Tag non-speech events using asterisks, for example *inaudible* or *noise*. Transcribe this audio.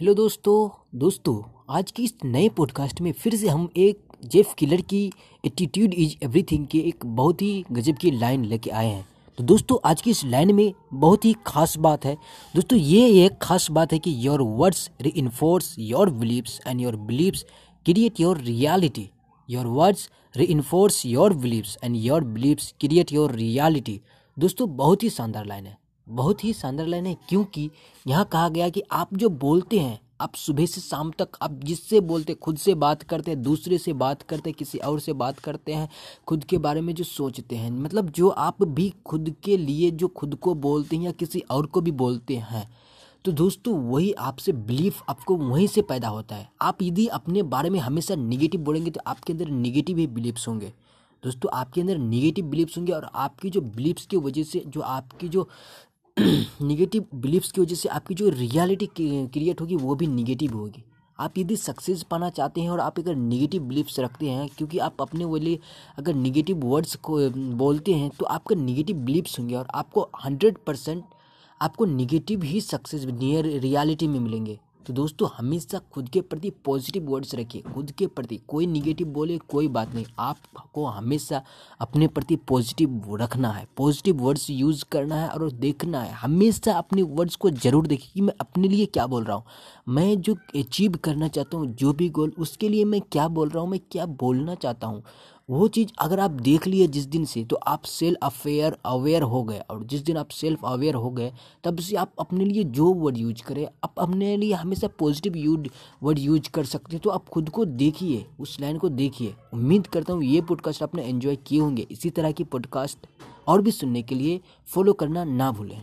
Hello दोस्तों दोस्तों, आज की इस नए पॉडकास्ट में फिर से हम एक जेफ किलर की एटीट्यूड इज़ एवरीथिंग के एक बहुत ही गजब की लाइन लेके आए हैं। तो दोस्तों, आज की इस लाइन में बहुत ही खास बात है। दोस्तों, ये एक खास बात है कि your words reinforce your beliefs and your beliefs create your reality your words reinforce your beliefs and your beliefs create your reality दोस्तों, बहुत ही शानदार लाइन है। बहुत ही शानदार लाइन है, क्योंकि यहाँ कहा गया कि आप जो बोलते हैं, आप सुबह से शाम तक आप जिससे बोलते खुद से बात करते हैं, दूसरे से बात करते हैं, किसी और से बात करते हैं, खुद के बारे में जो सोचते हैं मतलब जो आप भी खुद के लिए जो खुद को बोलते हैं या किसी और को भी बोलते हैं तो दोस्तों वही आपसे बिलीफ आपको वहीं से पैदा होता है। आप यदि अपने बारे में हमेशा निगेटिव बोलेंगे तो आपके अंदर निगेटिव ही बिलीफ्स होंगे। दोस्तों, आपके अंदर निगेटिव बिलीफ्स होंगे और आपकी जो बिलीफ्स की वजह से, जो आपकी जो *clears throat* निगेटिव बिलीफ्स की वजह से आपकी जो रियलिटी क्रिएट होगी, वो भी निगेटिव होगी। आप यदि सक्सेस पाना चाहते हैं और आप अगर निगेटिव बिलीफ्स रखते हैं, क्योंकि आप अपने वाले अगर निगेटिव वर्ड्स को बोलते हैं तो आपका निगेटिव बिलीफ्स होंगे और आपको हंड्रेड परसेंट आपको निगेटिव ही सक्सेस नियर रियलिटी में मिलेंगे। तो दोस्तों, हमेशा खुद के प्रति पॉजिटिव वर्ड्स रखिए। खुद के प्रति कोई निगेटिव बोले, कोई बात नहीं। आपको हमेशा अपने प्रति पॉजिटिव रखना है। पॉजिटिव वर्ड्स यूज़ करना है और देखना है। हमेशा अपने वर्ड्स को ज़रूर देखिए कि मैं अपने लिए क्या बोल रहा हूँ। मैं जो अचीव करना चाहता हूँ, जो भी गोल उसके लिए मैं क्या बोल रहा हूँ, मैं क्या बोलना चाहता हूँ। वो चीज़ अगर आप देख लिए जिस दिन से तो आप सेल्फ अफेयर अवेयर हो गए। और जिस दिन आप सेल्फ अवेयर हो गए, तब से आप अपने लिए जो वर्ड यूज़ करें, आप अपने लिए हमेशा पॉजिटिव यूज़ वर्ड यूज़ कर सकते हैं। तो आप खुद को देखिए, उस लाइन को देखिए। उम्मीद करता हूँ ये पॉडकास्ट आपने एंजॉय किए होंगे। इसी तरह की पॉडकास्ट और भी सुनने के लिए फॉलो करना ना भूलें।